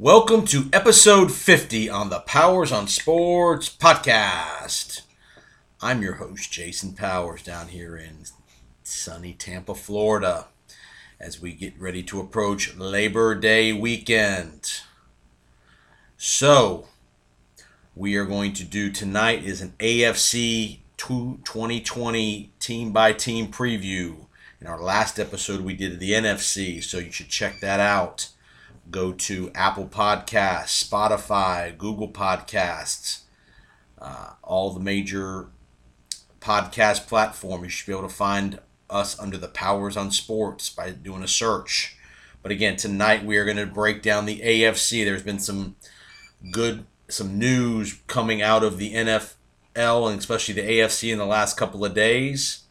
Welcome to episode 50 on the Powers on Sports podcast. I'm your host, Jason Powers, down here in sunny Tampa, Florida, as we get ready to approach Labor Day weekend. So, we are going to do tonight is an AFC 2020 team by team preview. In our last episode, we did the NFC, so you should check that out go to Apple Podcasts, Spotify, Google Podcasts, uh, all the major podcast platforms. You should be able to find us under the Powers on Sports by doing a search. But again, tonight we are going to break down the AFC. There's been some good, some news coming out of the NFL and especially the AFC in the last couple of days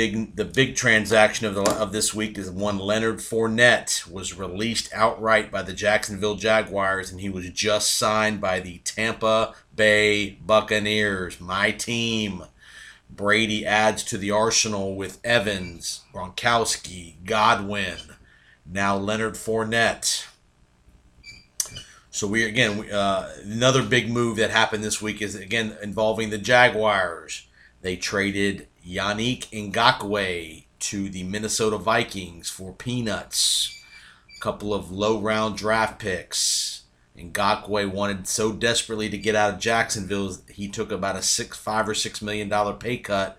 big the big transaction of the of this week is one Leonard Fournette was released outright by the Jacksonville Jaguars and he was just signed by the Tampa Bay Buccaneers, my team. Brady adds to the arsenal with Evans, Gronkowski, Godwin, now Leonard Fournette. So we again uh, another big move that happened this week is again involving the Jaguars. They traded Yannick Ngakoue to the Minnesota Vikings for peanuts. A couple of low round draft picks. Ngakoue wanted so desperately to get out of Jacksonville, he took about a six, five or six million dollar pay cut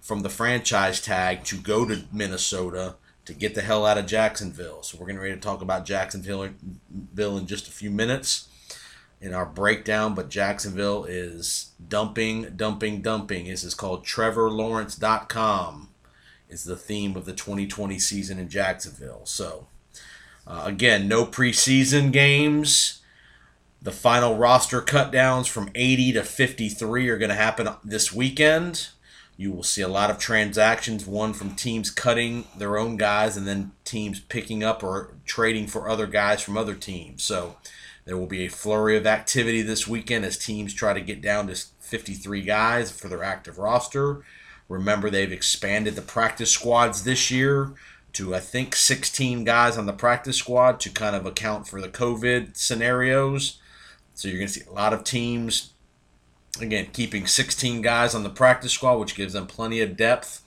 from the franchise tag to go to Minnesota to get the hell out of Jacksonville. So we're getting ready to talk about Jacksonville in just a few minutes in our breakdown, but Jacksonville is dumping, dumping, dumping. This is called TrevorLawrence.com. Is the theme of the 2020 season in Jacksonville. So, uh, again, no preseason games. The final roster cutdowns from 80 to 53 are going to happen this weekend. You will see a lot of transactions, one from teams cutting their own guys and then teams picking up or trading for other guys from other teams. So, there will be a flurry of activity this weekend as teams try to get down to 53 guys for their active roster. Remember, they've expanded the practice squads this year to, I think, 16 guys on the practice squad to kind of account for the COVID scenarios. So you're going to see a lot of teams, again, keeping 16 guys on the practice squad, which gives them plenty of depth.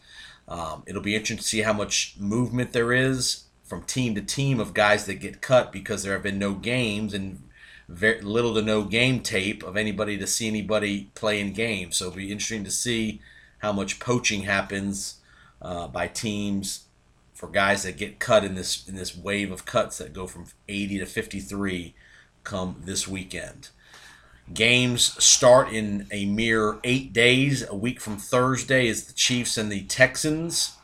Um, it'll be interesting to see how much movement there is from team to team of guys that get cut because there have been no games and very little to no game tape of anybody to see anybody play in games. So it'll be interesting to see how much poaching happens uh, by teams for guys that get cut in this in this wave of cuts that go from 80 to 53 come this weekend. Games start in a mere eight days. A week from Thursday is the Chiefs and the Texans.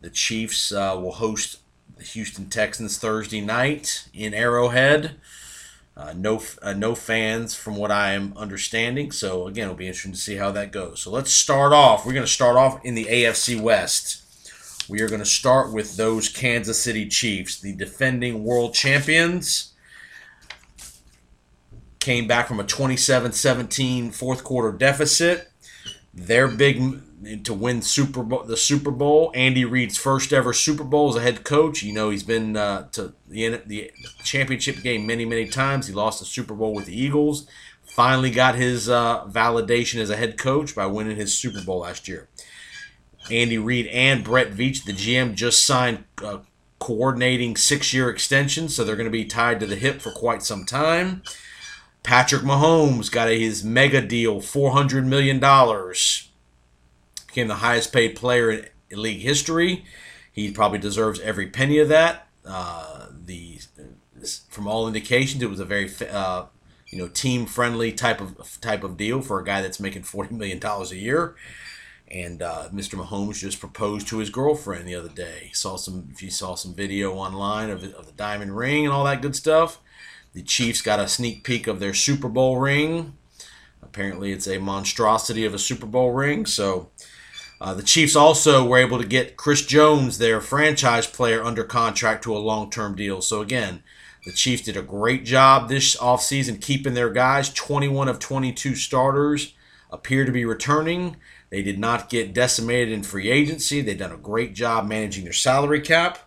The Chiefs uh, will host the Houston Texans Thursday night in Arrowhead. Uh, no, uh, no fans from what I am understanding. So again, it'll be interesting to see how that goes. So let's start off. We're going to start off in the AFC West. We are going to start with those Kansas City Chiefs, the defending world champions. Came back from a 27-17 fourth quarter deficit. Their big to win Super Bowl, the Super Bowl. Andy Reid's first ever Super Bowl as a head coach. You know he's been uh, to the the championship game many many times. He lost the Super Bowl with the Eagles. Finally got his uh, validation as a head coach by winning his Super Bowl last year. Andy Reid and Brett Veach, the GM, just signed uh, coordinating six-year extensions, so they're going to be tied to the hip for quite some time. Patrick Mahomes got his mega deal, four hundred million dollars became the highest paid player in, league history. He probably deserves every penny of that. Uh, the from all indications, it was a very uh, you know team friendly type of type of deal for a guy that's making forty million dollars a year. And uh, Mr. Mahomes just proposed to his girlfriend the other day. Saw some if you saw some video online of, of the diamond ring and all that good stuff. The Chiefs got a sneak peek of their Super Bowl ring. Apparently, it's a monstrosity of a Super Bowl ring. So uh, the Chiefs also were able to get Chris Jones, their franchise player, under contract to a long term deal. So, again, the Chiefs did a great job this offseason keeping their guys. 21 of 22 starters appear to be returning. They did not get decimated in free agency. They've done a great job managing their salary cap.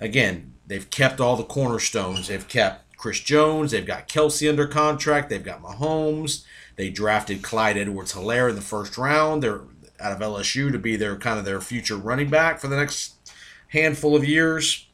Again, they've kept all the cornerstones. They've kept Chris Jones. They've got Kelce under contract. They've got Mahomes. They drafted Clyde Edwards Helaire in the first round. They're out of LSU to be their kind of their future running back for the next handful of years.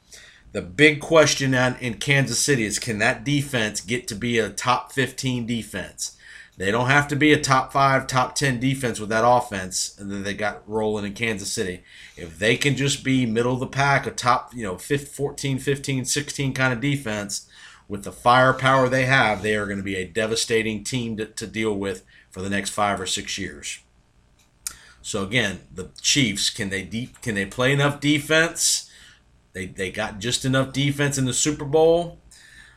The big question in Kansas City is can that defense get to be a top 15 defense? They don't have to be a top five, top 10 defense with that offense that they got rolling in Kansas City. If they can just be middle of the pack, a top, you know, 14, 15, 16 kind of defense with the firepower they have, they are going to be a devastating team to, to deal with for the next five or six years. So again, the Chiefs can they deep can they play enough defense? They they got just enough defense in the Super Bowl.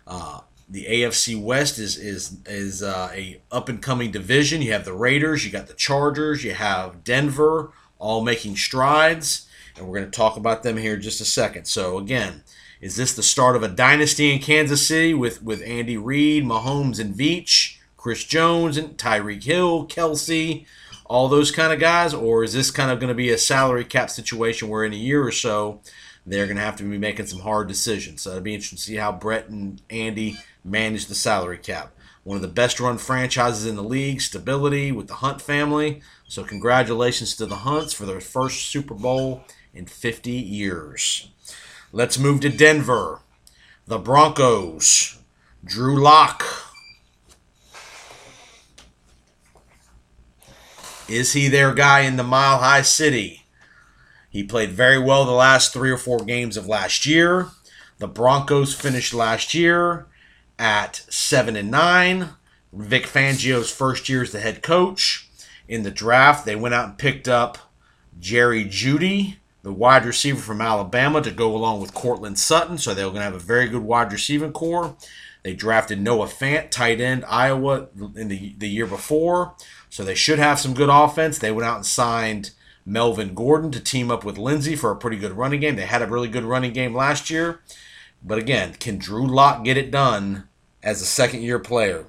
Uh, the AFC West is is is uh, a up and coming division. You have the Raiders, you got the Chargers, you have Denver, all making strides, and we're going to talk about them here in just a second. So again, is this the start of a dynasty in Kansas City with with Andy Reid, Mahomes, and Veach, Chris Jones, and Tyreek Hill, Kelce, all those kind of guys, or is this kind of going to be a salary cap situation where in a year or so? They're going to have to be making some hard decisions. So it'll be interesting to see how Brett and Andy manage the salary cap. One of the best run franchises in the league, stability with the Hunt family. So, congratulations to the Hunts for their first Super Bowl in 50 years. Let's move to Denver. The Broncos. Drew Lock. Is he their guy in the Mile High City? He played very well the last three or four games of last year. The Broncos finished last year at seven and nine. Vic Fangio's first year as the head coach. In the draft, they went out and picked up Jerry Jeudy, the wide receiver from Alabama, to go along with Courtland Sutton. So they're going to have a very good wide receiving core. They drafted Noah Fant, tight end, Iowa, in the, the year before. So they should have some good offense. They went out and signed Melvin Gordon to team up with Lindsay for a pretty good running game. They had a really good running game last year. But again, can Drew Lock get it done as a second year player.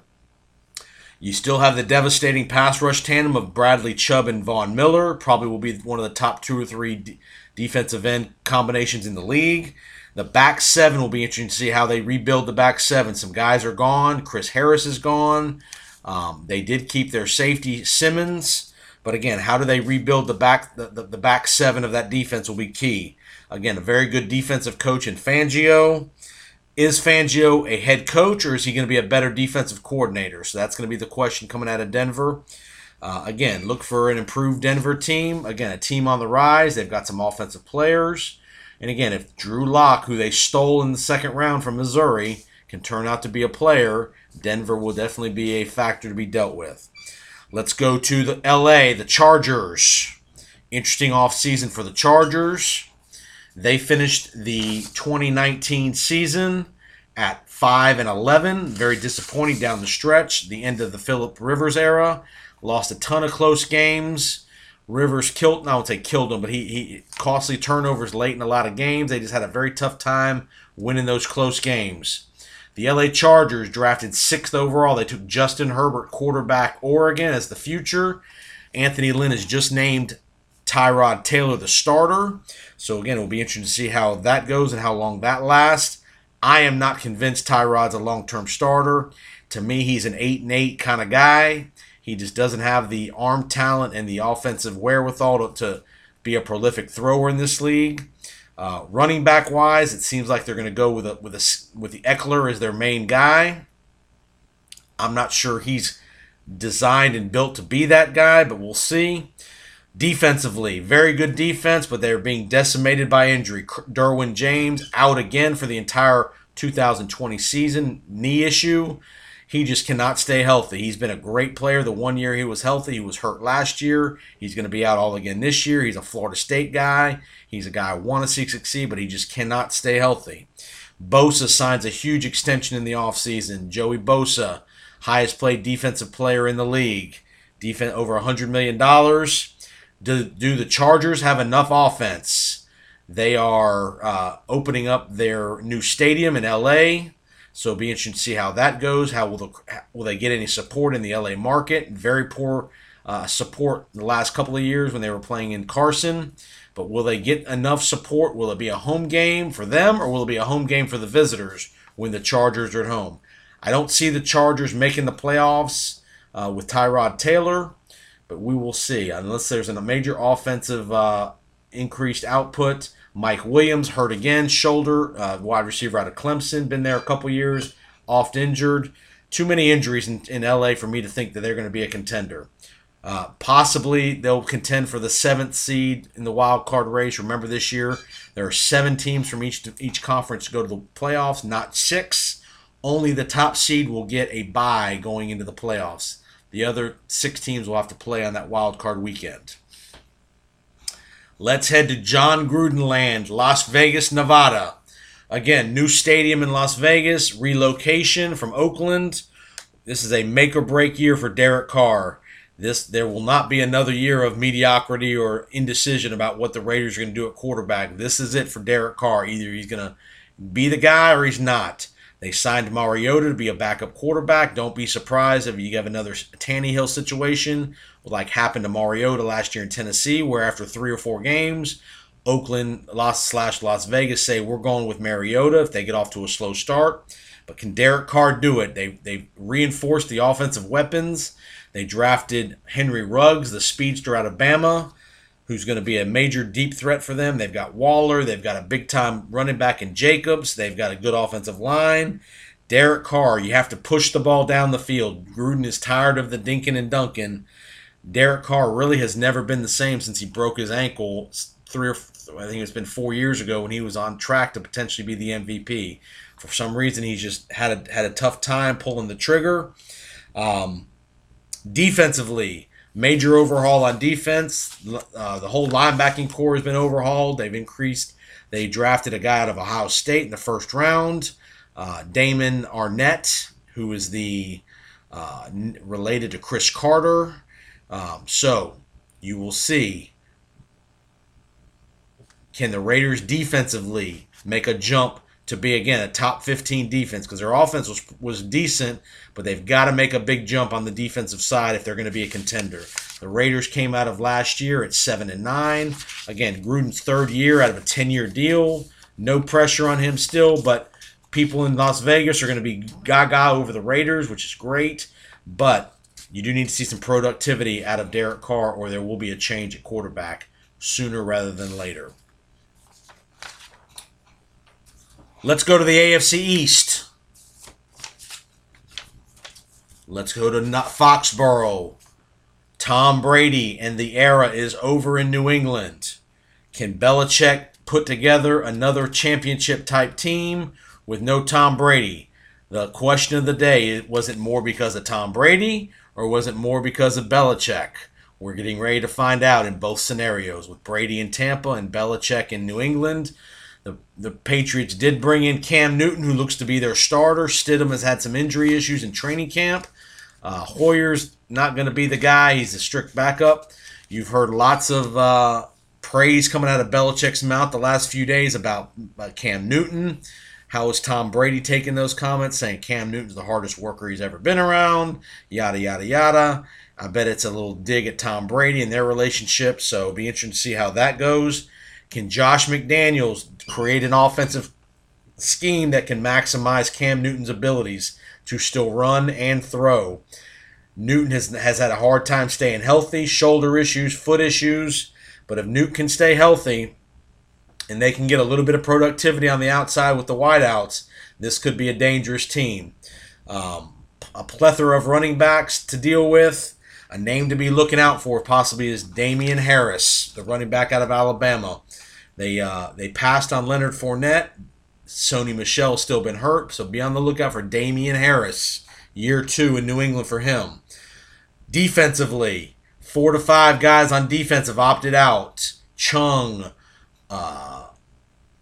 You still have the devastating pass rush tandem of Bradley Chubb and Von Miller. Probably will be one of the top two or three d- defensive end combinations in the league. The back seven will be interesting to see how they rebuild the back seven. Some guys are gone. Chris Harris is gone. Um, they did keep their safety Simmons, but again, how do they rebuild the back the, the, the back seven of that defense will be key. Again, a very good defensive coach in Fangio is Fangio a head coach or is he going to be a better defensive coordinator? So that's going to be the question coming out of Denver. Uh, again, look for an improved Denver team. Again, a team on the rise. They've got some offensive players. And again, if Drew Lock, who they stole in the second round from Missouri, can turn out to be a player, Denver will definitely be a factor to be dealt with. Let's go to the LA, the Chargers. Interesting offseason for the Chargers. They finished the 2019 season at 5 and 11. Very disappointing down the stretch. The end of the Philip Rivers era. Lost a ton of close games. Rivers killed, I won't say killed them, but he, he costly turnovers late in a lot of games. They just had a very tough time winning those close games. The LA Chargers drafted sixth overall. They took Justin Herbert, quarterback, Oregon, as the future. Anthony Lynn is just named Tyrod Taylor, the starter. So again, it will be interesting to see how that goes and how long that lasts. I am not convinced Tyrod's a long-term starter. To me, he's an eight and eight kind of guy. He just doesn't have the arm talent and the offensive wherewithal to, to be a prolific thrower in this league. Uh, running back wise, it seems like they're going to go with a with a with the Ekeler as their main guy. I'm not sure he's designed and built to be that guy, but we'll see. Defensively, very good defense, but they're being decimated by injury. Derwin James out again for the entire 2020 season, knee issue. He just cannot stay healthy. He's been a great player the one year he was healthy. He was hurt last year. He's going to be out all again this year. He's a Florida State guy. He's a guy I want to see succeed, but he just cannot stay healthy. Bosa signs a huge extension in the offseason. Joey Bosa, highest paid defensive player in the league. Defense over $100 million. Do, do the Chargers have enough offense? They are uh, opening up their new stadium in LA, so it'll be interesting to see how that goes. How will the, will they get any support in the LA market? Very poor uh, support the last couple of years when they were playing in Carson. But will they get enough support? Will it be a home game for them, or will it be a home game for the visitors? when the Chargers are at home. I don't see the Chargers making the playoffs uh, with Tyrod Taylor, but we will see. Unless there's a major offensive uh, increased output. Mike Williams hurt again, shoulder, uh, wide receiver out of Clemson, been there a couple years, oft injured. Too many injuries in, in LA for me to think that they're going to be a contender. Uh, possibly they'll contend for the seventh seed in the wild card race. Remember this year there are seven teams from each each conference to go to the playoffs, not six. Only the top seed will get a bye going into the playoffs. The other six teams will have to play on that wild card weekend. Let's head to Jon Gruden land, Las Vegas, Nevada. Again, new stadium in Las Vegas, relocation from Oakland. This is a make or break year for Derek Carr. This there will not be another year of mediocrity or indecision about what the Raiders are going to do at quarterback. This is it for Derek Carr. Either he's going to be the guy or he's not. They signed Mariota to be a backup quarterback. Don't be surprised if you have another Tannehill situation, like happened to Mariota last year in Tennessee, where after three or four games, Oakland Las slash Las Vegas say we're going with Mariota if they get off to a slow start. But can Derek Carr do it? They they reinforced the offensive weapons. They drafted Henry Ruggs, the speedster out of Bama, who's going to be a major deep threat for them. They've got Waller. They've got a big time running back in Jacobs. They've got a good offensive line. Derek Carr, you have to push the ball down the field. Gruden is tired of the dinking and dunking. Derek Carr really has never been the same since he broke his ankle three or I think it's been four years ago when he was on track to potentially be the MVP. For some reason, he's just had a had a tough time pulling the trigger. Um, Defensively, major overhaul on defense. Uh, the whole linebacking core has been overhauled. They've increased. They drafted a guy out of Ohio State in the first round, uh, Damon Arnette, who is the uh, related to Chris Carter. Um, so you will see. Can the Raiders defensively make a jump to be again a top 15 defense because their offense was was decent, but they've got to make a big jump on the defensive side if they're going to be a contender. The Raiders came out of last year at seven and nine. Again, Gruden's third year out of a 10 year deal. No pressure on him still, but people in Las Vegas are going to be gaga over the Raiders, which is great. But you do need to see some productivity out of Derek Carr, or there will be a change at quarterback sooner rather than later. Let's go to the AFC East. Let's go to Foxborough. Tom Brady and the era is over in New England. Can Belichick put together another championship type team with no Tom Brady? The question of the day was it more because of Tom Brady or was it more because of Belichick? We're getting ready to find out in both scenarios with Brady in Tampa and Belichick in New England. The, the Patriots did bring in Cam Newton, who looks to be their starter. Stidham has had some injury issues in training camp. Uh, Hoyer's not going to be the guy. He's a strict backup. You've heard lots of uh, praise coming out of Belichick's mouth the last few days about uh, Cam Newton. How is Tom Brady taking those comments, saying Cam Newton's the hardest worker he's ever been around? Yada, yada, yada. I bet it's a little dig at Tom Brady and their relationship, so be interesting to see how that goes. Can Josh McDaniels create an offensive scheme that can maximize Cam Newton's abilities to still run and throw? Newton has, has had a hard time staying healthy, shoulder issues, foot issues. But if Newton can stay healthy and they can get a little bit of productivity on the outside with the wideouts, this could be a dangerous team. Um, a plethora of running backs to deal with. A name to be looking out for possibly is Damien Harris, the running back out of Alabama. They uh, they passed on Leonard Fournette. Sony Michel still been hurt, so be on the lookout for Damien Harris, year two in New England for him. Defensively, four to five guys on defense have opted out. Chung, uh,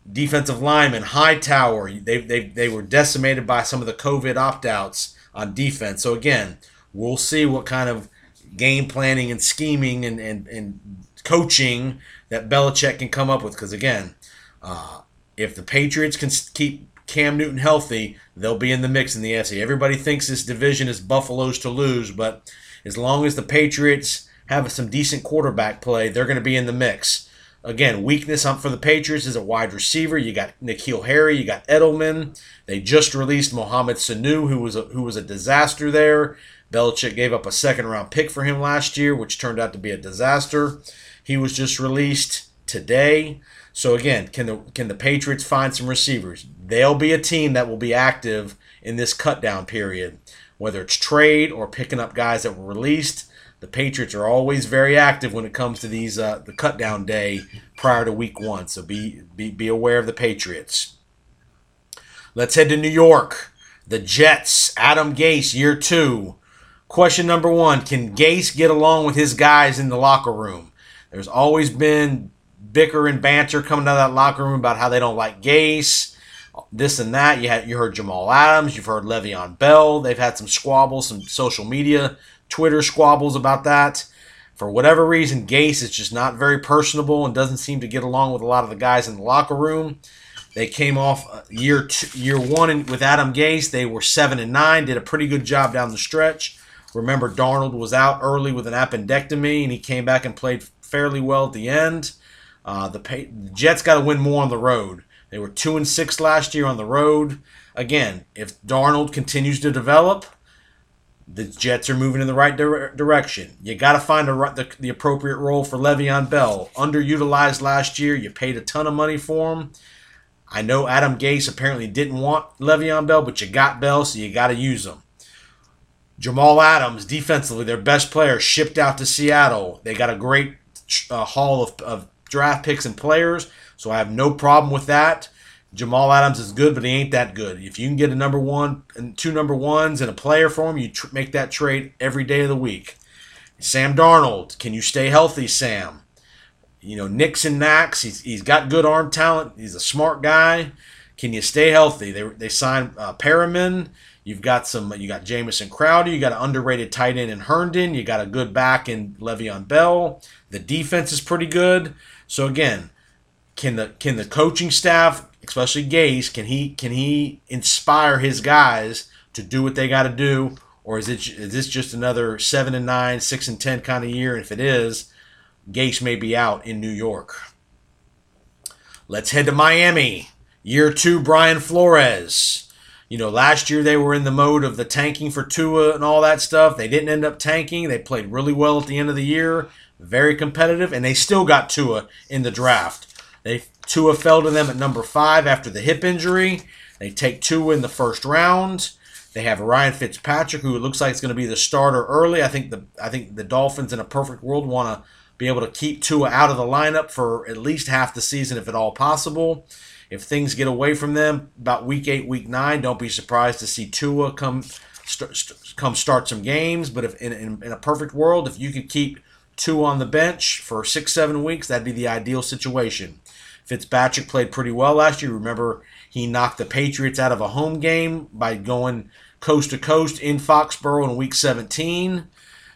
defensive lineman, Hightower, they, they, they were decimated by some of the COVID opt outs on defense. So, again, we'll see what kind of game planning and scheming and, and, and coaching that Belichick can come up with. Because again, uh, if the Patriots can keep Cam Newton healthy, they'll be in the mix in the AFC. Everybody thinks this division is Buffalo's to lose, but as long as the Patriots have some decent quarterback play, they're going to be in the mix. Again, weakness up for the Patriots is a wide receiver. You got N'Keal Harry, you got Edelman. They just released Mohamed Sanu, who was a, who was a disaster there. Belichick gave up a second round pick for him last year, which turned out to be a disaster. He was just released today. So again, can the can the Patriots find some receivers? They'll be a team that will be active in this cutdown period, whether it's trade or picking up guys that were released. The Patriots are always very active when it comes to these uh, the cutdown day prior to Week One. So be be be aware of the Patriots. Let's head to New York. The Jets, Adam Gase, year two. Question number one Can Gase get along with his guys in the locker room? There's always been bicker and banter coming out of that locker room about how they don't like Gase, this and that. You had you heard Jamal Adams, you've heard Le'Veon Bell. They've had some squabbles, some social media, Twitter squabbles about that. For whatever reason, Gase is just not very personable and doesn't seem to get along with a lot of the guys in the locker room. They came off uh, year two, year one with Adam Gase. They were seven and nine, did a pretty good job down the stretch. Remember, Darnold was out early with an appendectomy, and he came back and played fairly well at the end. Uh, the, the Jets got to win more on the road. They were two and six last year on the road. Again, if Darnold continues to develop, the Jets are moving in the right dire- direction. You got to find a, the, the appropriate role for Le'Veon Bell. Underutilized last year, you paid a ton of money for him. I know Adam Gase apparently didn't want Le'Veon Bell, but you got Bell, so you got to use him. Jamal Adams, defensively, their best player, shipped out to Seattle. They got a great uh, haul of, of draft picks and players, so I have no problem with that. Jamal Adams is good, but he ain't that good. If you can get a number one and two number ones and a player for him, you tr- make that trade every day of the week. Sam Darnold, can you stay healthy, Sam? You know, Nixon Nax, he's, he's got good arm talent. He's a smart guy. Can you stay healthy? They, they signed uh, Perriman. You've got some. You got Jamison Crowder. You got an underrated tight end in Herndon. You got a good back in Le'Veon Bell. The defense is pretty good. So again, can the can the coaching staff, especially Gase, can he can he inspire his guys to do what they got to do, or is it is this just another seven and nine, six and ten kind of year? And if it is, Gase may be out in New York. Let's head to Miami. Year two, Brian Flores. You know, last year they were in the mode of the tanking for Tua and all that stuff. They didn't end up tanking. They played really well at the end of the year very competitive, and they still got Tua in the draft. They Tua fell to them at number five after the hip injury. They take Tua in the first round. They have Ryan Fitzpatrick, who it looks like it's going to be the starter early. I think the I think the Dolphins in a perfect world want to be able to keep Tua out of the lineup for at least half the season, if at all possible. If things get away from them about week eight, week nine, don't be surprised to see Tua come st- come start some games. But if in, in, in a perfect world, if you could keep Tua on the bench for six, seven weeks, that'd be the ideal situation. Fitzpatrick played pretty well last year. Remember, he knocked the Patriots out of a home game by going coast to coast in Foxborough in week 17.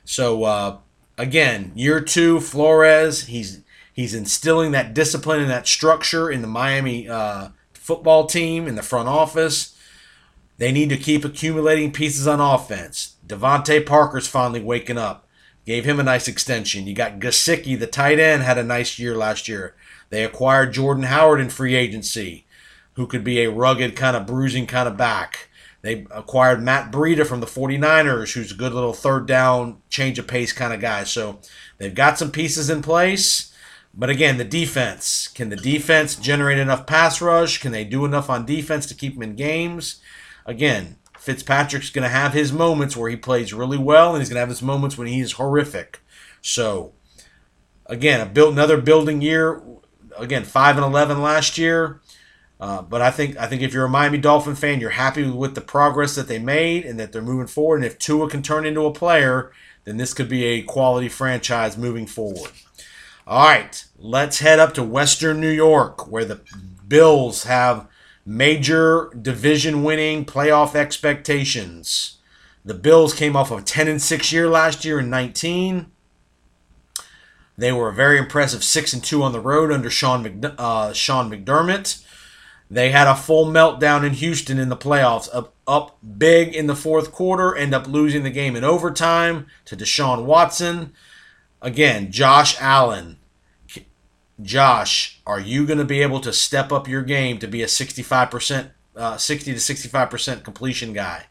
So, uh, again, year two, Flores, he's he's instilling that discipline and that structure in the Miami uh, football team, in the front office. They need to keep accumulating pieces on offense. DeVante Parker's finally waking up. Gave him a nice extension. You got Gesicki, the tight end, had a nice year last year. They acquired Jordan Howard in free agency, who could be a rugged, kind of bruising kind of back. They acquired Matt Breida from the 49ers, who's a good little third down, change of pace kind of guy. So they've got some pieces in place. But again, the defense. Can the defense generate enough pass rush? Can they do enough on defense to keep them in games? Again, Fitzpatrick's going to have his moments where he plays really well, and he's going to have his moments when he is horrific. So, again, a build another building year. Again, five and eleven last year. Uh, but I think I think if you're a Miami Dolphin fan, you're happy with the progress that they made and that they're moving forward. And if Tua can turn into a player, then this could be a quality franchise moving forward. All right, let's head up to Western New York, where the Bills have major division winning playoff expectations. The Bills came off of a 10 and 6 year last year in 19. They were a very impressive 6 and 2 on the road under Sean, McD- uh, Sean McDermott. They had a full meltdown in Houston in the playoffs, up, up big in the fourth quarter, end up losing the game in overtime to Deshaun Watson. Again, Josh Allen Josh, are you going to be able to step up your game to be a 65%, uh, 60 to 65% completion guy?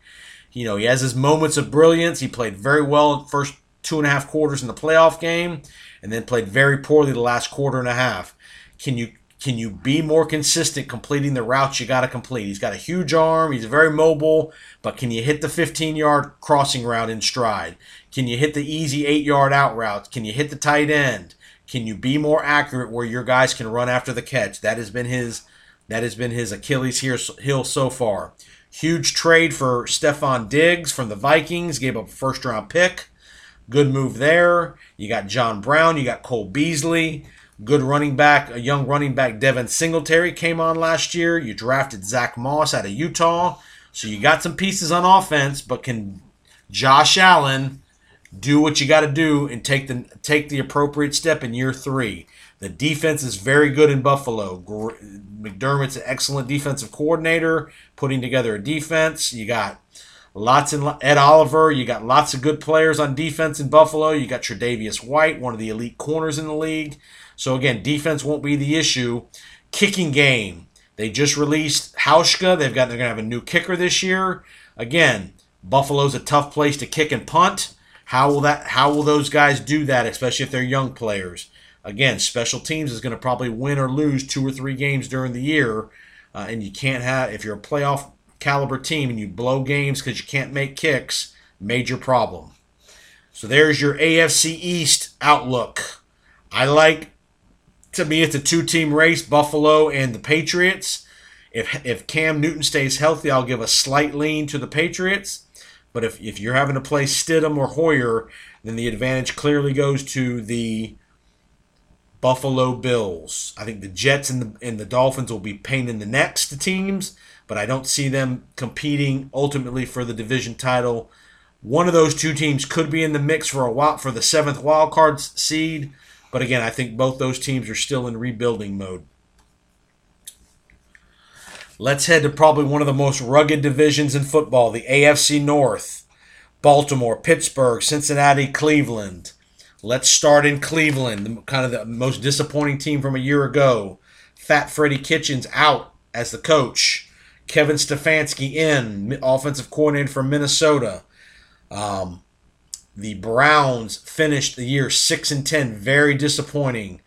You know, he has his moments of brilliance. He played very well first two and a half quarters in the playoff game, and then played very poorly the last quarter and a half. Can you can you be more consistent completing the routes you got to complete? He's got a huge arm. He's very mobile, but can you hit the 15 yard crossing route in stride? Can you hit the easy eight yard out routes? Can you hit the tight end? Can you be more accurate where your guys can run after the catch? That has been his that has been his Achilles heel so far. Huge trade for Stefon Diggs from the Vikings. Gave up a first round pick. Good move there. You got John Brown. You got Cole Beasley. Good running back, a young running back, Devin Singletary, came on last year. You drafted Zach Moss out of Utah. So you got some pieces on offense, but can Josh Allen do what you got to do and take the take the appropriate step in year three? The defense is very good in Buffalo. McDermott's an excellent defensive coordinator, putting together a defense. You got lots in Ed Oliver. You got lots of good players on defense in Buffalo. You got Tre'Davious White, one of the elite corners in the league. So again, defense won't be the issue. Kicking game. They just released Hauschka. They've got they're gonna have a new kicker this year. Again, Buffalo's a tough place to kick and punt. How will that how will those guys do that, especially if they're young players? Again, special teams is going to probably win or lose two or three games during the year, uh, and you can't have if you're a playoff caliber team and you blow games because you can't make kicks, major problem. So there's your AFC East outlook. I like to me, it's a two team race Buffalo and the Patriots. If, if Cam Newton stays healthy, I'll give a slight lean to the Patriots. But if, if you're having to play Stidham or Hoyer, then the advantage clearly goes to the Buffalo Bills. I think the Jets and the, and the Dolphins will be pain in the necks to teams, but I don't see them competing ultimately for the division title. One of those two teams could be in the mix for a while for the seventh wild card seed. But again, I think both those teams are still in rebuilding mode. Let's head to probably one of the most rugged divisions in football, the AFC North. Baltimore, Pittsburgh, Cincinnati, Cleveland. Let's start in Cleveland, kind of the most disappointing team from a year ago. Fat Freddie Kitchens out as the coach. Kevin Stefanski in, offensive coordinator from Minnesota. Um, the Browns finished the year 6 and 10, very disappointing.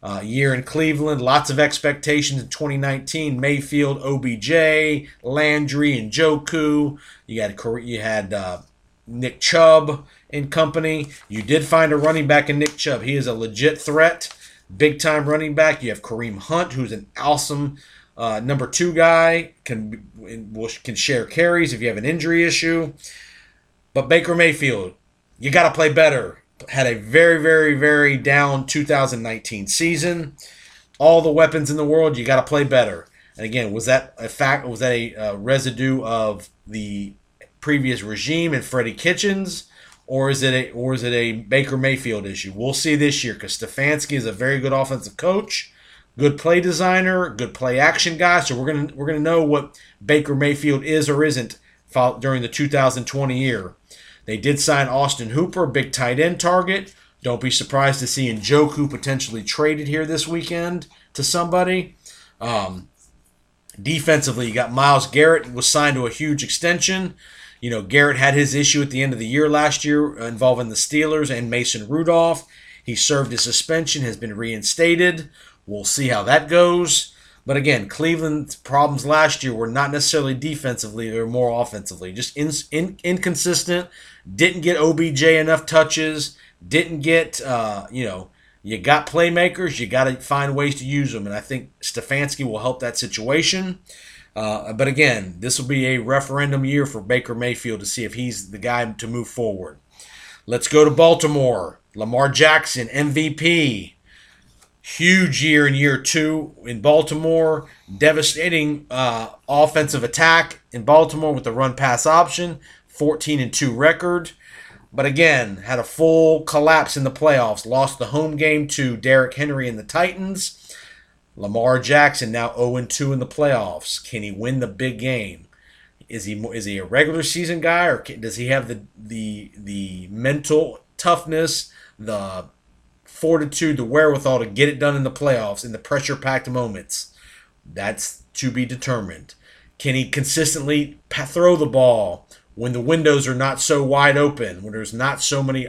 Uh, year in Cleveland, lots of expectations in 2019. Mayfield, OBJ, Landry, and Njoku. You had you had uh, Nick Chubb and company. You did find a running back in Nick Chubb. He is a legit threat, big time running back. You have Kareem Hunt, who's an awesome uh, number two guy. Can can share carries if you have an injury issue. But Baker Mayfield, you got to play better. Had a very, very, very down 2019 season. All the weapons in the world, you got to play better. And again, was that a fact? Was that a uh, residue of the previous regime and Freddie Kitchens, or is it a or is it a Baker Mayfield issue? We'll see this year because Stefanski is a very good offensive coach, good play designer, good play action guy. So we're gonna we're gonna know what Baker Mayfield is or isn't during the 2020 year. They did sign Austin Hooper, big tight end target. Don't be surprised to see Njoku potentially traded here this weekend to somebody. Um, defensively, you got Myles Garrett was signed to a huge extension. You know, Garrett had his issue at the end of the year last year involving the Steelers and Mason Rudolph. He served his suspension, has been reinstated. We'll see how that goes. But again, Cleveland's problems last year were not necessarily defensively; they were more offensively. Just in, in, inconsistent. Didn't get OBJ enough touches. Didn't get uh, you know. You got playmakers. You got to find ways to use them, and I think Stefanski will help that situation. Uh, but again, this will be a referendum year for Baker Mayfield to see if he's the guy to move forward. Let's go to Baltimore. Lamar Jackson, MVP. Huge year in year two in Baltimore. Devastating uh, offensive attack in Baltimore with the run pass option. 14 and 2 record. But again, had a full collapse in the playoffs. Lost the home game to Derrick Henry and the Titans. Lamar Jackson now 0 2 in the playoffs. Can he win the big game? Is he is he a regular season guy or does he have the the the mental toughness, the fortitude, the wherewithal to get it done in the playoffs in the pressure packed moments. That's to be determined. Can he consistently throw the ball when the windows are not so wide open, when there's not so many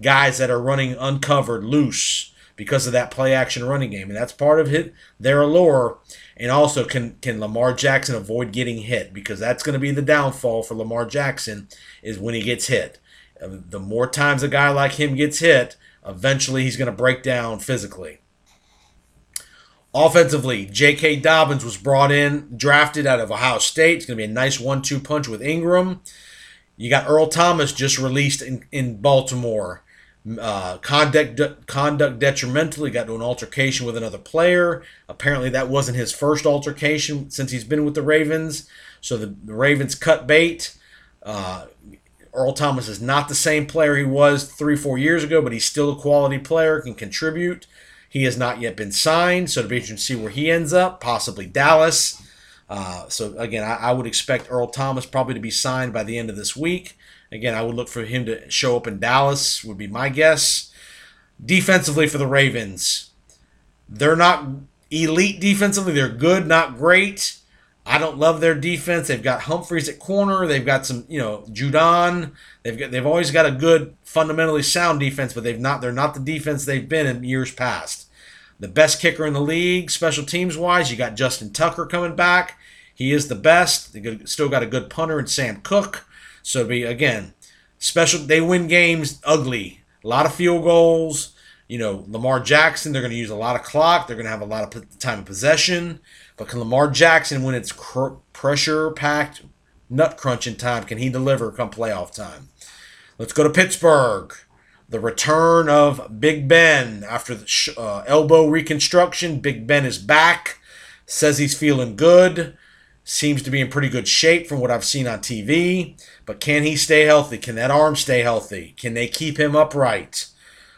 guys that are running uncovered, loose because of that play action running game? And that's part of hit their allure. And also, can can Lamar Jackson avoid getting hit? Because that's going to be the downfall for Lamar Jackson is when he gets hit. Uh, the more times a guy like him gets hit, eventually he's going to break down physically. Offensively, J.K. Dobbins was brought in, drafted out of Ohio State. It's going to be a nice one-two punch with Ingram. You got Earl Thomas just released in, in Baltimore. Uh, conduct conduct detrimental. He got to an altercation with another player. Apparently, that wasn't his first altercation since he's been with the Ravens. So the, the Ravens cut bait. Uh, Earl Thomas is not the same player he was three, four years ago, but he's still a quality player, can contribute. He has not yet been signed, so it'll be interesting to see where he ends up, possibly Dallas. Uh, so again, I, I, would expect Earl Thomas probably to be signed by the end of this week. Again, I would look for him to show up in Dallas, would be my guess. Defensively for the Ravens, they're not elite defensively. They're good, not great. I don't love their defense. They've got Humphreys at corner. They've got some, you know, Judon. They've got they've always got a good, fundamentally sound defense, but they've not they're not the defense they've been in years past. The best kicker in the league, special teams wise, you got Justin Tucker coming back. He is the best. They still got a good punter in Sam Koch. So be again, special. They win games ugly. A lot of field goals. You know, Lamar Jackson. They're going to use a lot of clock. They're going to have a lot of time of possession. But can Lamar Jackson, when it's cr- pressure packed, nut crunching time, can he deliver come playoff time? Let's go to Pittsburgh. The return of Big Ben after the sh- uh, elbow reconstruction. Big Ben is back. Says he's feeling good. Seems to be in pretty good shape from what I've seen on TV. But can he stay healthy? Can that arm stay healthy? Can they keep him upright?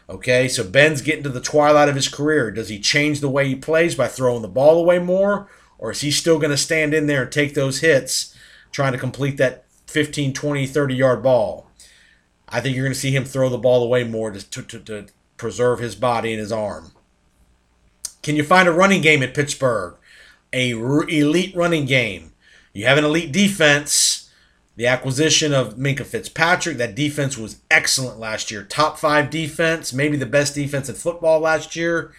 Okay, so Ben's getting to the twilight of his career. Does he change the way he plays by throwing the ball away more? Or is he still going to stand in there and take those hits trying to complete that 15, 20, 30 yard ball? I think you're going to see him throw the ball away more to, to, to, preserve his body and his arm. Can you find a running game at Pittsburgh? A r- elite running game. You have an elite defense the acquisition of Minkah Fitzpatrick, that defense was excellent last year. Top five defense, maybe the best defense in football last year.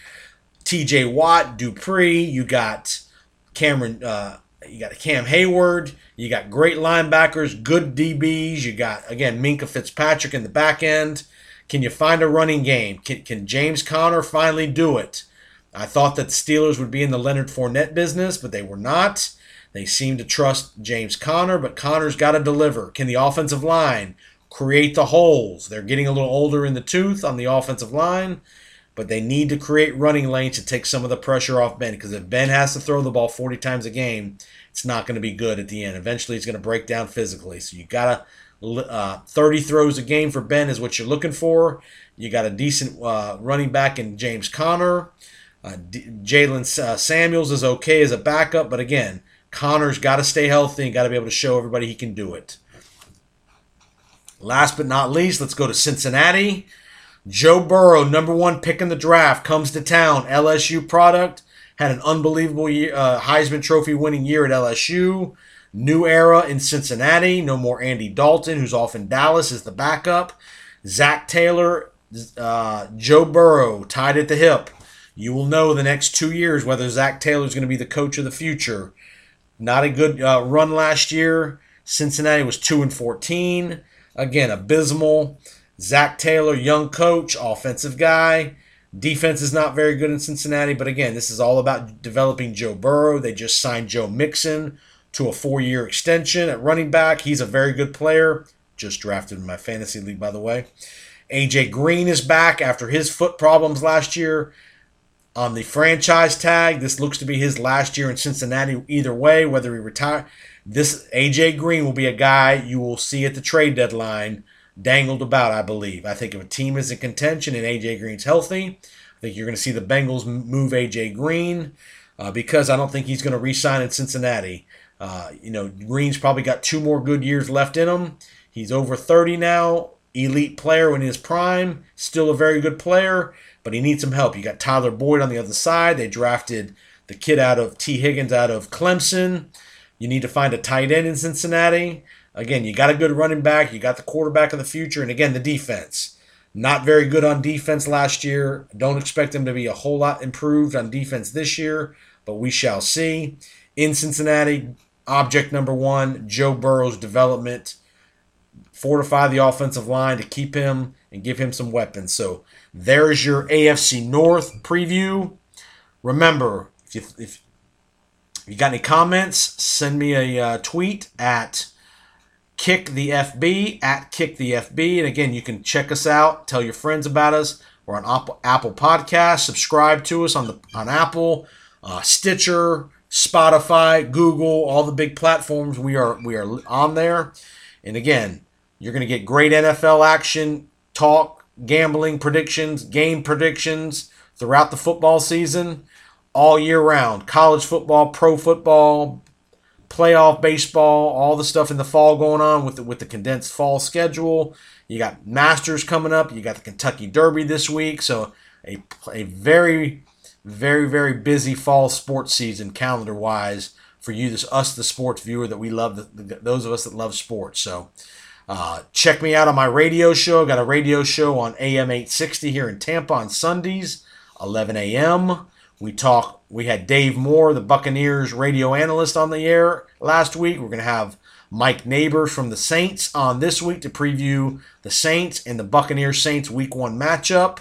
TJ Watt, Dupree, you got Cameron, uh, you got Cam Heyward, you got great linebackers, good DBs, you got, again, Minkah Fitzpatrick in the back end. Can you find a running game? Can, can James Conner finally do it? I thought that the Steelers would be in the Leonard Fournette business, but they were not. They seem to trust James Conner, but Conner's got to deliver. Can the offensive line create the holes? They're getting a little older in the tooth on the offensive line, but they need to create running lanes to take some of the pressure off Ben because if Ben has to throw the ball 40 times a game, it's not going to be good at the end. Eventually, it's going to break down physically. So you got to uh, 30 throws a game for Ben is what you're looking for. You got a decent uh, running back in James Conner. Uh, D- Jaylen uh, Samuels is okay as a backup, but again, Conner's got to stay healthy and got to be able to show everybody he can do it. Last but not least, let's go to Cincinnati. Joe Burrow, number one pick in the draft, comes to town. LSU product. Had an unbelievable year, uh, Heisman Trophy winning year at LSU. New era in Cincinnati. No more Andy Dalton, who's off in Dallas as the backup. Zac Taylor, uh, Joe Burrow tied at the hip. You will know the next two years whether Zac Taylor is going to be the coach of the future. Not a good uh, run last year. Cincinnati was 2 and 14. Again, abysmal. Zac Taylor, young coach, offensive guy. Defense is not very good in Cincinnati, but again, this is all about developing Joe Burrow. They just signed Joe Mixon to a four year extension at running back. He's a very good player. Just drafted in my fantasy league, by the way. AJ Green is back after his foot problems last year on the franchise tag. This looks to be his last year in Cincinnati. Either way, whether he retire, this AJ Green will be a guy you will see at the trade deadline dangled about. I believe. I think if a team is in contention and AJ Green's healthy, I think you're going to see the Bengals move AJ Green uh, because I don't think he's going to re-sign in Cincinnati. Uh, you know, Green's probably got two more good years left in him. He's over 30 now. Elite player in his prime, still a very good player but he needs some help. You got Tyler Boyd on the other side. They drafted the kid out of Tee Higgins out of Clemson. You need to find a tight end in Cincinnati. Again, you got a good running back. You got the quarterback of the future. And again, the defense. Not very good on defense last year. Don't expect them to be a whole lot improved on defense this year, but we shall see. In Cincinnati, object number one Joe Burrow's development. Fortify the offensive line to keep him and give him some weapons. So there's your AFC North preview. Remember, if you, if you got any comments, send me a uh, tweet at kick the FB at kick the FB. And again, you can check us out, tell your friends about us. We're on Apple, Podcast. Subscribe to us on the on Apple, uh, Stitcher, Spotify, Google, all the big platforms. We are we are on there. And again, you're going to get great NFL action, talk, gambling predictions, game predictions throughout the football season, all year round. College football, pro football, playoff baseball, all the stuff in the fall going on with the, with the condensed fall schedule. You got Masters coming up. You got the Kentucky Derby this week. So a, a very, very, very busy fall sports season calendar wise for you, this us, the sports viewer that we love, the, the, those of us that love sports. So uh, check me out on my radio show. I got a radio show on AM 860 here in Tampa on Sundays, 11 a.m. We talk. We had Dave Moore, the Buccaneers radio analyst, on the air last week. We're going to have Mike Neighbors from the Saints on this week to preview the Saints and the Buccaneers Saints Week One matchup.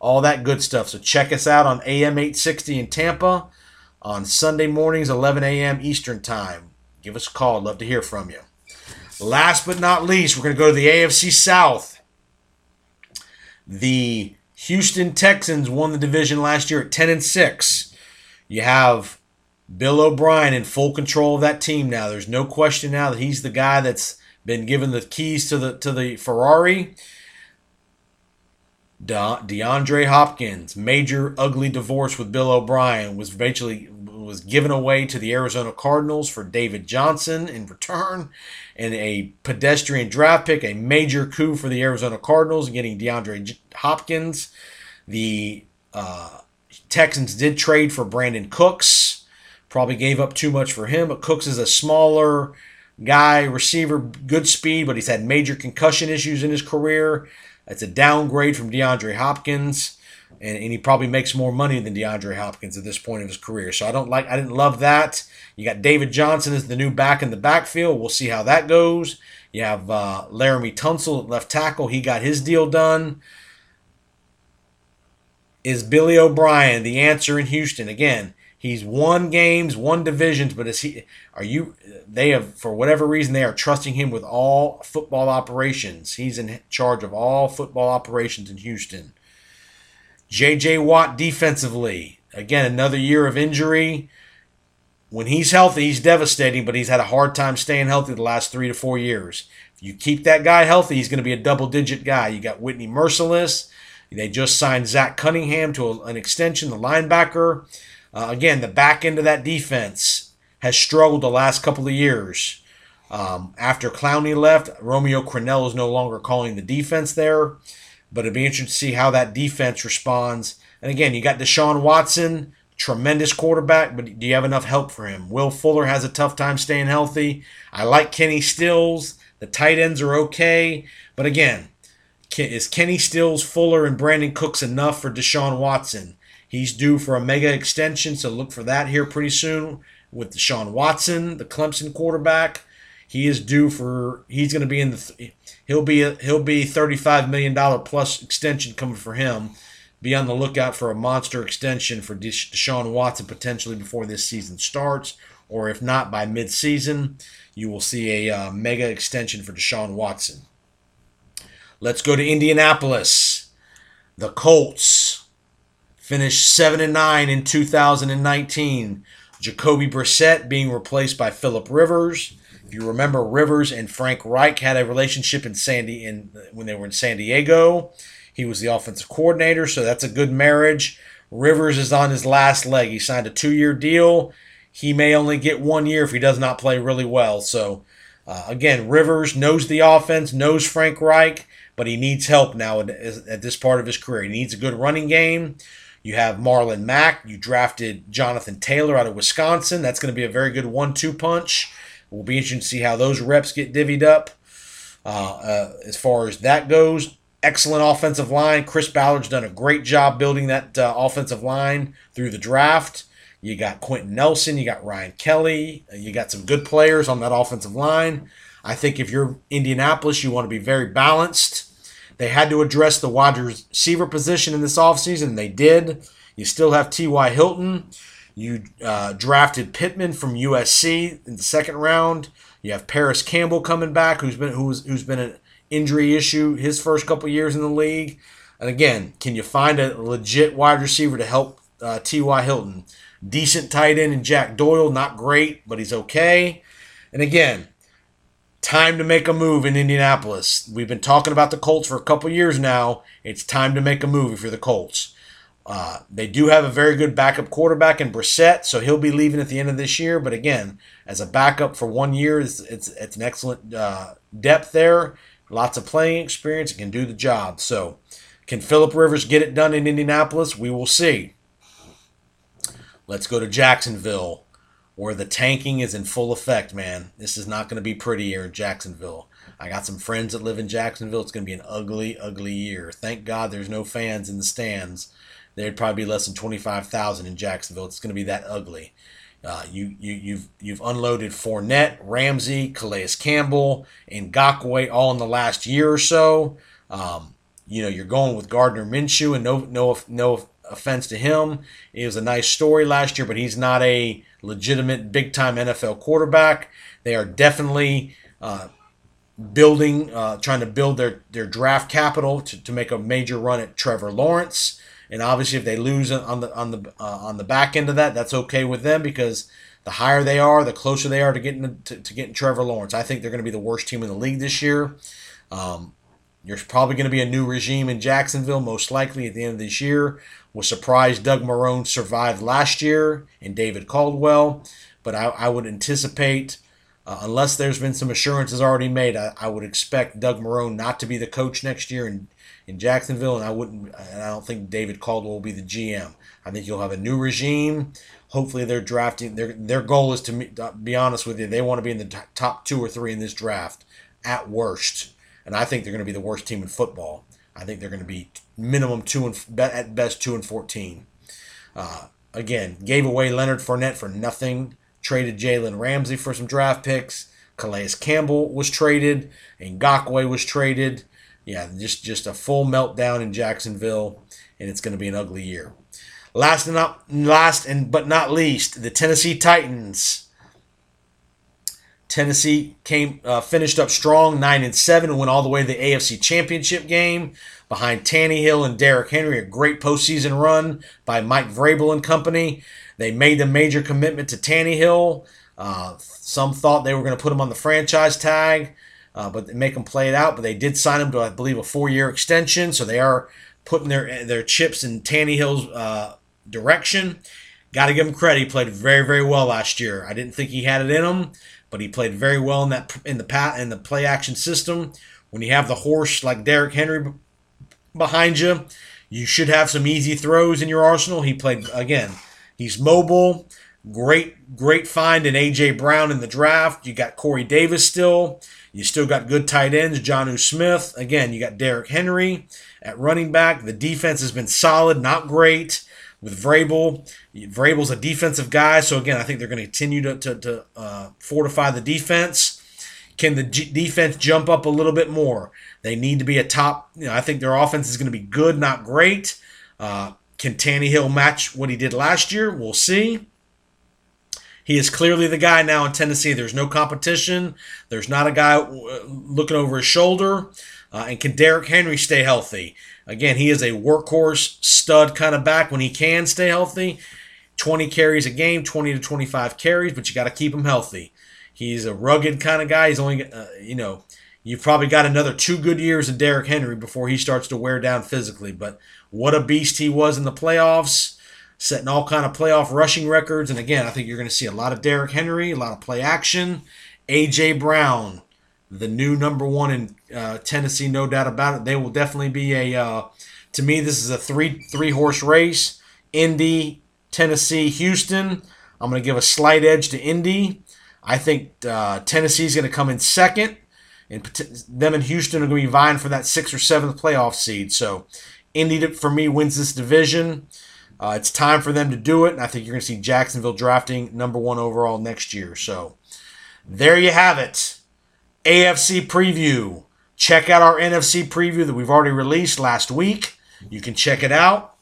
All that good stuff. So check us out on AM 860 in Tampa on Sunday mornings, 11 a.m. Eastern Time. Give us a call. I'd love to hear from you. Last but not least, we're going to go to the AFC South. The Houston Texans won the division last year at 10 and 6. You have Bill O'Brien in full control of that team now. There's no question now that he's the guy that's been given the keys to the to the Ferrari. De- DeAndre Hopkins, major ugly divorce with Bill O'Brien, was eventually was given away to the Arizona Cardinals for David Johnson in return, and a pedestrian draft pick, a major coup for the Arizona Cardinals, getting DeAndre Hopkins. The uh, Texans did trade for Brandin Cooks, probably gave up too much for him, but Cooks is a smaller guy, receiver, good speed, but he's had major concussion issues in his career. That's a downgrade from DeAndre Hopkins and, and he probably makes more money than DeAndre Hopkins at this point of his career. So I don't like I didn't love that. You got David Johnson as the new back in the backfield. We'll see how that goes. You have uh, Laremy Tunsil at left tackle. He got his deal done. Is Billy O'Brien the answer in Houston again? He's won games, won divisions, but is he? Are you? They have, for whatever reason, they are trusting him with all football operations. He's in charge of all football operations in Houston. J.J. Watt defensively. Again, another year of injury. When he's healthy, he's devastating, but he's had a hard time staying healthy the last three to four years. If you keep that guy healthy, he's going to be a double digit guy. You got Whitney Mercilus. They just signed Zach Cunningham to a, an extension, the linebacker. Uh, again, the back end of that defense has struggled the last couple of years. Um, after Clowney left, Romeo Crennel is no longer calling the defense there. But it'd be interesting to see how that defense responds. And again, you got Deshaun Watson, tremendous quarterback, but do you have enough help for him? Will Fuller has a tough time staying healthy. I like Kenny Stills. The tight ends are okay. But again, is Kenny Stills, Fuller, and Brandin Cooks enough for Deshaun Watson? He's due for a mega extension, so look for that here pretty soon with Deshaun Watson, the Clemson quarterback. He is due for. He's going to be in the. He'll be a, he'll be thirty five million dollar plus extension coming for him. Be on the lookout for a monster extension for Deshaun Watson potentially before this season starts, or if not by mid season, you will see a uh, mega extension for Deshaun Watson. Let's go to Indianapolis. The Colts finished seven and nine in 2019. Jacoby Brissett being replaced by Philip Rivers. If you remember, Rivers and Frank Reich had a relationship in Sandy in when they were in San Diego. He was the offensive coordinator, so that's a good marriage. Rivers is on his last leg. He signed a two-year deal. He may only get one year if he does not play really well. So Uh, again, Rivers knows the offense, knows Frank Reich, but he needs help now at, at this part of his career. He needs a good running game. You have Marlon Mack. You drafted Jonathan Taylor out of Wisconsin. That's going to be a very good one-two punch. We'll be interested to see how those reps get divvied up. Uh, uh, as far as that goes, excellent offensive line. Chris Ballard's done a great job building that uh, offensive line through the draft. You got Quenton Nelson, you got Ryan Kelly, uh, you got some good players on that offensive line. I think if you're Indianapolis, you want to be very balanced. They had to address the wide receiver position in this offseason, and they did. You still have T.Y. Hilton. You uh, drafted Pittman from USC in the second round. You have Parris Campbell coming back, who's been who's who's been an injury issue his first couple years in the league. And again, can you find a legit wide receiver to help uh, T.Y. Hilton? Decent tight end in Jack Doyle, not great, but he's okay. And again, time to make a move in Indianapolis. We've been talking about the Colts for a couple years now. It's time to make a move for the Colts. Uh, they do have a very good backup quarterback in Brissett, so he'll be leaving at the end of this year. But again, as a backup for one year, it's it's, it's an excellent uh, depth there. Lots of playing experience can do the job. So, can Philip Rivers get it done in Indianapolis? We will see. Let's go to Jacksonville, where the tanking is in full effect, man. This is not going to be pretty here in Jacksonville. I got some friends that live in Jacksonville. It's going to be an ugly, ugly year. Thank God there's no fans in the stands. There'd probably be less than 25,000 in Jacksonville. It's going to be that ugly. Uh, you, you, you've, you've unloaded Fournette, Ramsey, Calais Campbell, and Ngakoue all in the last year or so. Um, you know, you're going with Gardner Minshew, and no, no, no offense to him. It was a nice story last year, but he's not a legitimate big time NFL quarterback. They are definitely uh, building, uh, trying to build their, their draft capital to, to make a major run at Trevor Lawrence. And obviously, if they lose on the on the uh, on the back end of that, that's okay with them because the higher they are, the closer they are to getting to, to getting Trevor Lawrence. I think they're going to be the worst team in the league this year. Um, there's probably going to be a new regime in Jacksonville, most likely at the end of this year. Was surprised Doug Marrone survived last year and David Caldwell, but I, I would anticipate, uh, unless there's been some assurances already made, I, I, would expect Doug Marrone not to be the coach next year and in Jacksonville, and I wouldn't. And I don't think David Caldwell will be the GM. I think you'll have a new regime. Hopefully, they're drafting. Their their goal is to be honest with you. They want to be in the top two or three in this draft, at worst. And I think they're going to be the worst team in football. I think they're going to be minimum two and at best two and fourteen. Uh, again, gave away Leonard Fournette for nothing. Traded Jalen Ramsey for some draft picks. Calais Campbell was traded. and Ngakoue was traded yeah, just just a full meltdown in Jacksonville, and it's going to be an ugly year. Last and not last and but not least, the Tennessee Titans. Tennessee came uh, finished up strong, nine and seven, and went all the way to the AFC Championship game behind Tannehill and Derrick Henry. A great postseason run by Mike Vrabel and company. They made the major commitment to Tannehill. Uh, some thought they were going to put him on the franchise tag uh, but make them play it out. But they did sign him to, I believe, a four-year extension, so they are putting their their chips in Tannehill's uh, direction. Got to give him credit. He played very, very well last year. I didn't think he had it in him, but he played very well in that in the pat in the play action system. When you have the horse like Derrick Henry behind you, you should have some easy throws in your arsenal. He played again. He's mobile. Great, great find in AJ Brown in the draft. You got Corey Davis still. You still got good tight ends, Jonnu Smith. Again, you got Derrick Henry at running back. The defense has been solid, not great with Vrabel. Vrabel's a defensive guy, so again, I think they're going to continue to, to, to uh, fortify the defense. Can the G- defense jump up a little bit more? They need to be a top. You know, I think their offense is going to be good, not great. Uh, can Tannehill match what he did last year? We'll see. He is clearly the guy now in Tennessee. There's no competition. There's not a guy uh, looking over his shoulder. Uh, and can Derrick Henry stay healthy? Again, he is a workhorse stud kind of back when he can stay healthy. 20 carries a game, 20 to 25 carries, but you got to keep him healthy. He's a rugged kind of guy. He's only, uh, you know, you've probably got another two good years of Derrick Henry before he starts to wear down physically. But what a beast he was in the playoffs setting all kind of playoff rushing records. And again, I think you're going to see a lot of Derrick Henry, a lot of play action, AJ Brown, the new number one in uh, Tennessee, no doubt about it. They will definitely be a. Uh, to me, this is a three three horse race. Indy, Tennessee, Houston. I'm going to give a slight edge to Indy. I think uh, Tennessee is going to come in second, and them and Houston are going to be vying for that sixth or seventh playoff seed. So, Indy for me wins this division. Uh, it's time for them to do it, and I think you're going to see Jacksonville drafting number one overall next year. So, there you have it. AFC preview. Check out our NFC preview that we've already released last week. You can check it out.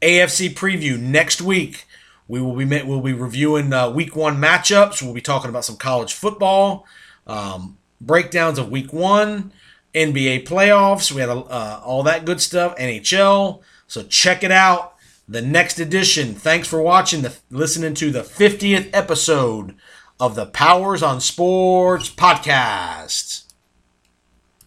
AFC preview next week. We will be we'll be reviewing uh, week one matchups. We'll be talking about some college football, um, breakdowns of week one, NBA playoffs. We had uh, all that good stuff. NHL. So check it out. The next edition. Thanks for watching. The listening to the 50th episode of the Powers on Sports podcast.